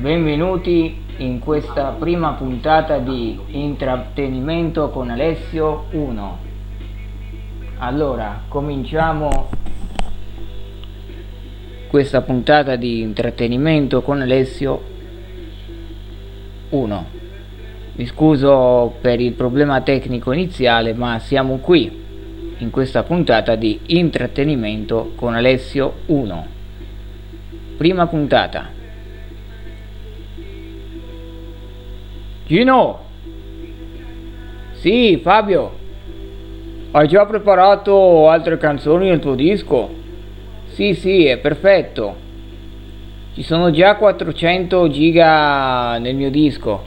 benvenuti in questa prima puntata di intrattenimento con Alessio 1. Allora, cominciamo questa puntata di intrattenimento con Alessio 1. Mi scuso per il problema tecnico iniziale, ma siamo qui in questa puntata di intrattenimento con Alessio 1. Prima puntata. Gino! Sì, Fabio. Hai già preparato altre canzoni nel tuo disco? Sì, sì, è perfetto. Ci sono già 400 giga nel mio disco.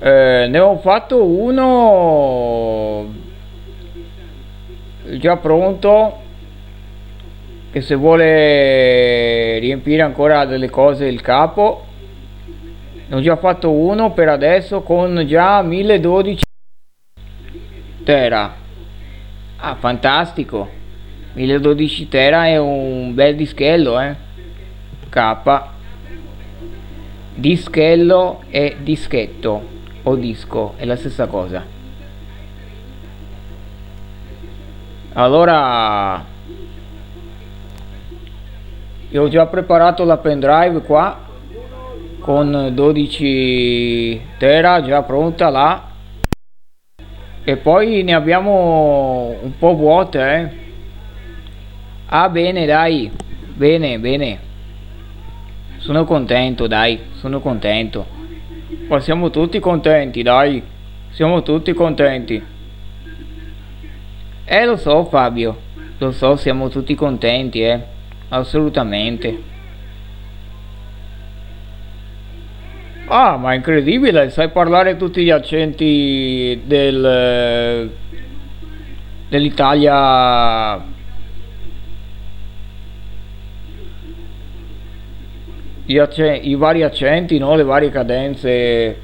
Eh, ne ho fatto uno già pronto che se vuole riempire ancora delle cose il capo ne ho già fatto uno per adesso con già 1012 tera. Ah fantastico. 1012 tera è un bel dischello eh. K. Dischello e dischetto o disco è la stessa cosa. Allora io ho già preparato la pendrive qua con 12 tera già pronta là. E poi ne abbiamo un po' vuote eh. ah bene dai. Bene bene. Sono contento dai sono contento. Ma siamo tutti contenti dai. Siamo tutti contenti. Eh lo so Fabio. Lo so siamo tutti contenti eh. Assolutamente Ah, ma è incredibile, sai parlare tutti gli accenti del, dell'Italia I, I, vari accenti, no? le varie cadenze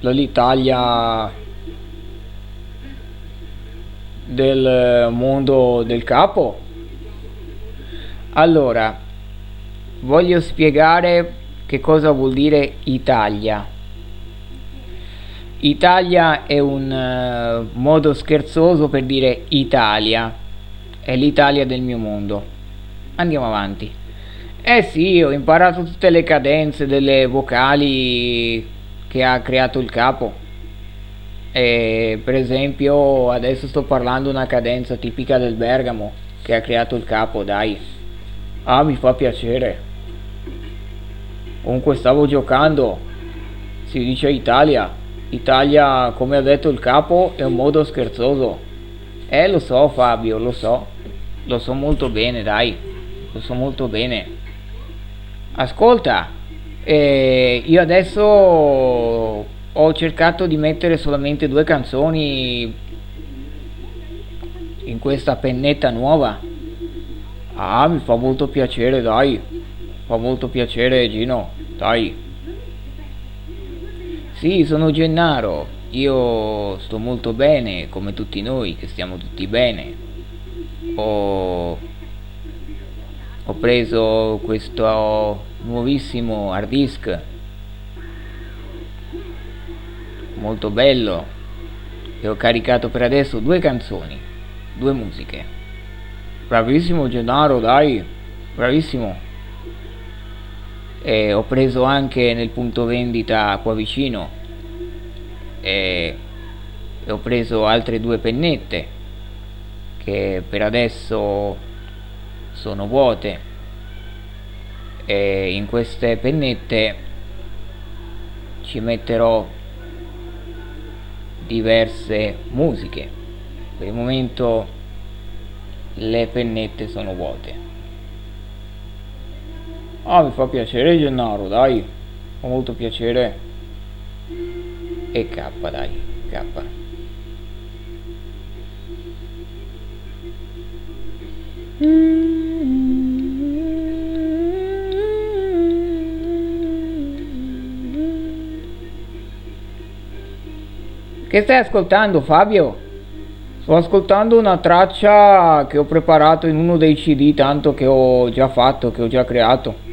dell'Italia del mondo del capo. Allora, voglio spiegare che cosa vuol dire Italia? Italia è un uh, modo scherzoso per dire Italia, è l'Italia del mio mondo. Andiamo avanti. Eh sì, ho imparato tutte le cadenze delle vocali che ha creato il capo. E, per esempio, adesso sto parlando una cadenza tipica del Bergamo che ha creato il capo, dai. Ah, mi fa piacere. Comunque stavo giocando, si dice Italia. Italia, come ha detto il capo, è un modo scherzoso. Eh, lo so Fabio, lo so. Lo so molto bene, dai. Lo so molto bene. Ascolta, eh, io adesso ho cercato di mettere solamente due canzoni in questa pennetta nuova. Ah, mi fa molto piacere, dai. Fa molto piacere, Gino. Dai. Sì, sono Gennaro. Io sto molto bene, come tutti noi, che stiamo tutti bene. Ho, ho preso questo nuovissimo hard disk. Molto bello. E ho caricato per adesso due canzoni, due musiche. Bravissimo Gennaro, dai. Bravissimo e ho preso anche nel punto vendita qua vicino e ho preso altre due pennette che per adesso sono vuote. E in queste pennette ci metterò diverse musiche. Per il momento le pennette sono vuote Ah, mi fa piacere Gennaro, dai. Fa molto piacere. E K, dai, K. Che stai ascoltando Fabio? Sto ascoltando una traccia che ho preparato in uno dei CD, tanto che ho già fatto, che ho già creato.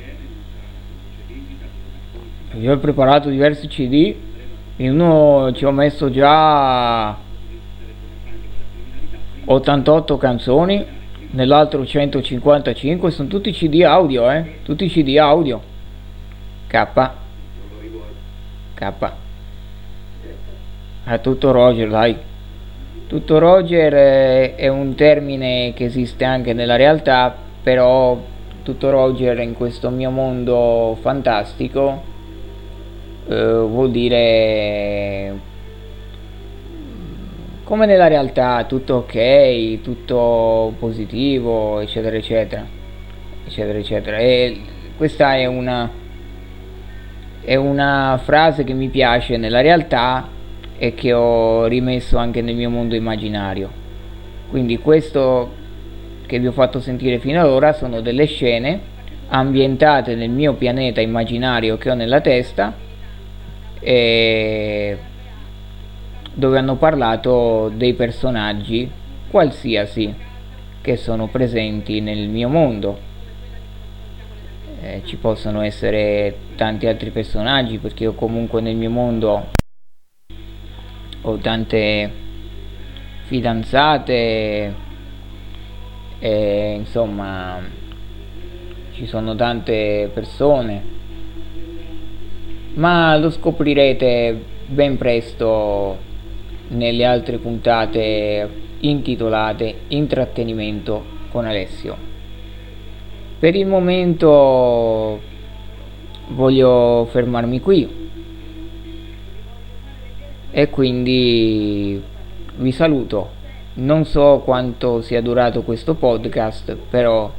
Io ho preparato diversi cd in uno ci ho messo già 88 canzoni nell'altro 155 sono tutti cd audio eh tutti cd audio. K. K. A tutto Roger dai. Tutto Roger è, è un termine che esiste anche nella realtà però tutto Roger in questo mio mondo fantastico eh, vuol dire come nella realtà tutto ok, tutto positivo, eccetera, eccetera, eccetera, eccetera. E questa è una, è una frase che mi piace nella realtà e che ho rimesso anche nel mio mondo immaginario. Quindi questo che vi ho fatto sentire fino ad ora sono delle scene ambientate nel mio pianeta immaginario che ho nella testa e dove hanno parlato dei personaggi qualsiasi che sono presenti nel mio mondo. Eh, ci possono essere tanti altri personaggi perché io comunque nel mio mondo ho tante fidanzate e insomma ci sono tante persone ma lo scoprirete ben presto nelle altre puntate intitolate Intrattenimento con Alessio. Per il momento voglio fermarmi qui e quindi vi saluto. Non so quanto sia durato questo podcast, però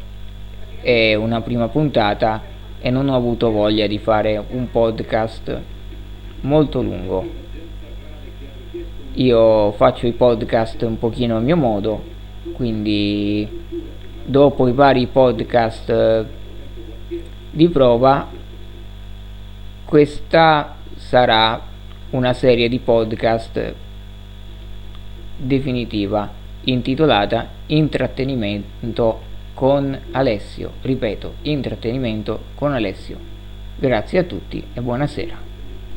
è una prima puntata e non ho avuto voglia di fare un podcast molto lungo. Io faccio i podcast un pochino a mio modo quindi dopo i vari podcast eh, di prova questa sarà una serie di podcast definitiva intitolata intrattenimento con Alessio. Ripeto intrattenimento con Alessio. Grazie a tutti e buonasera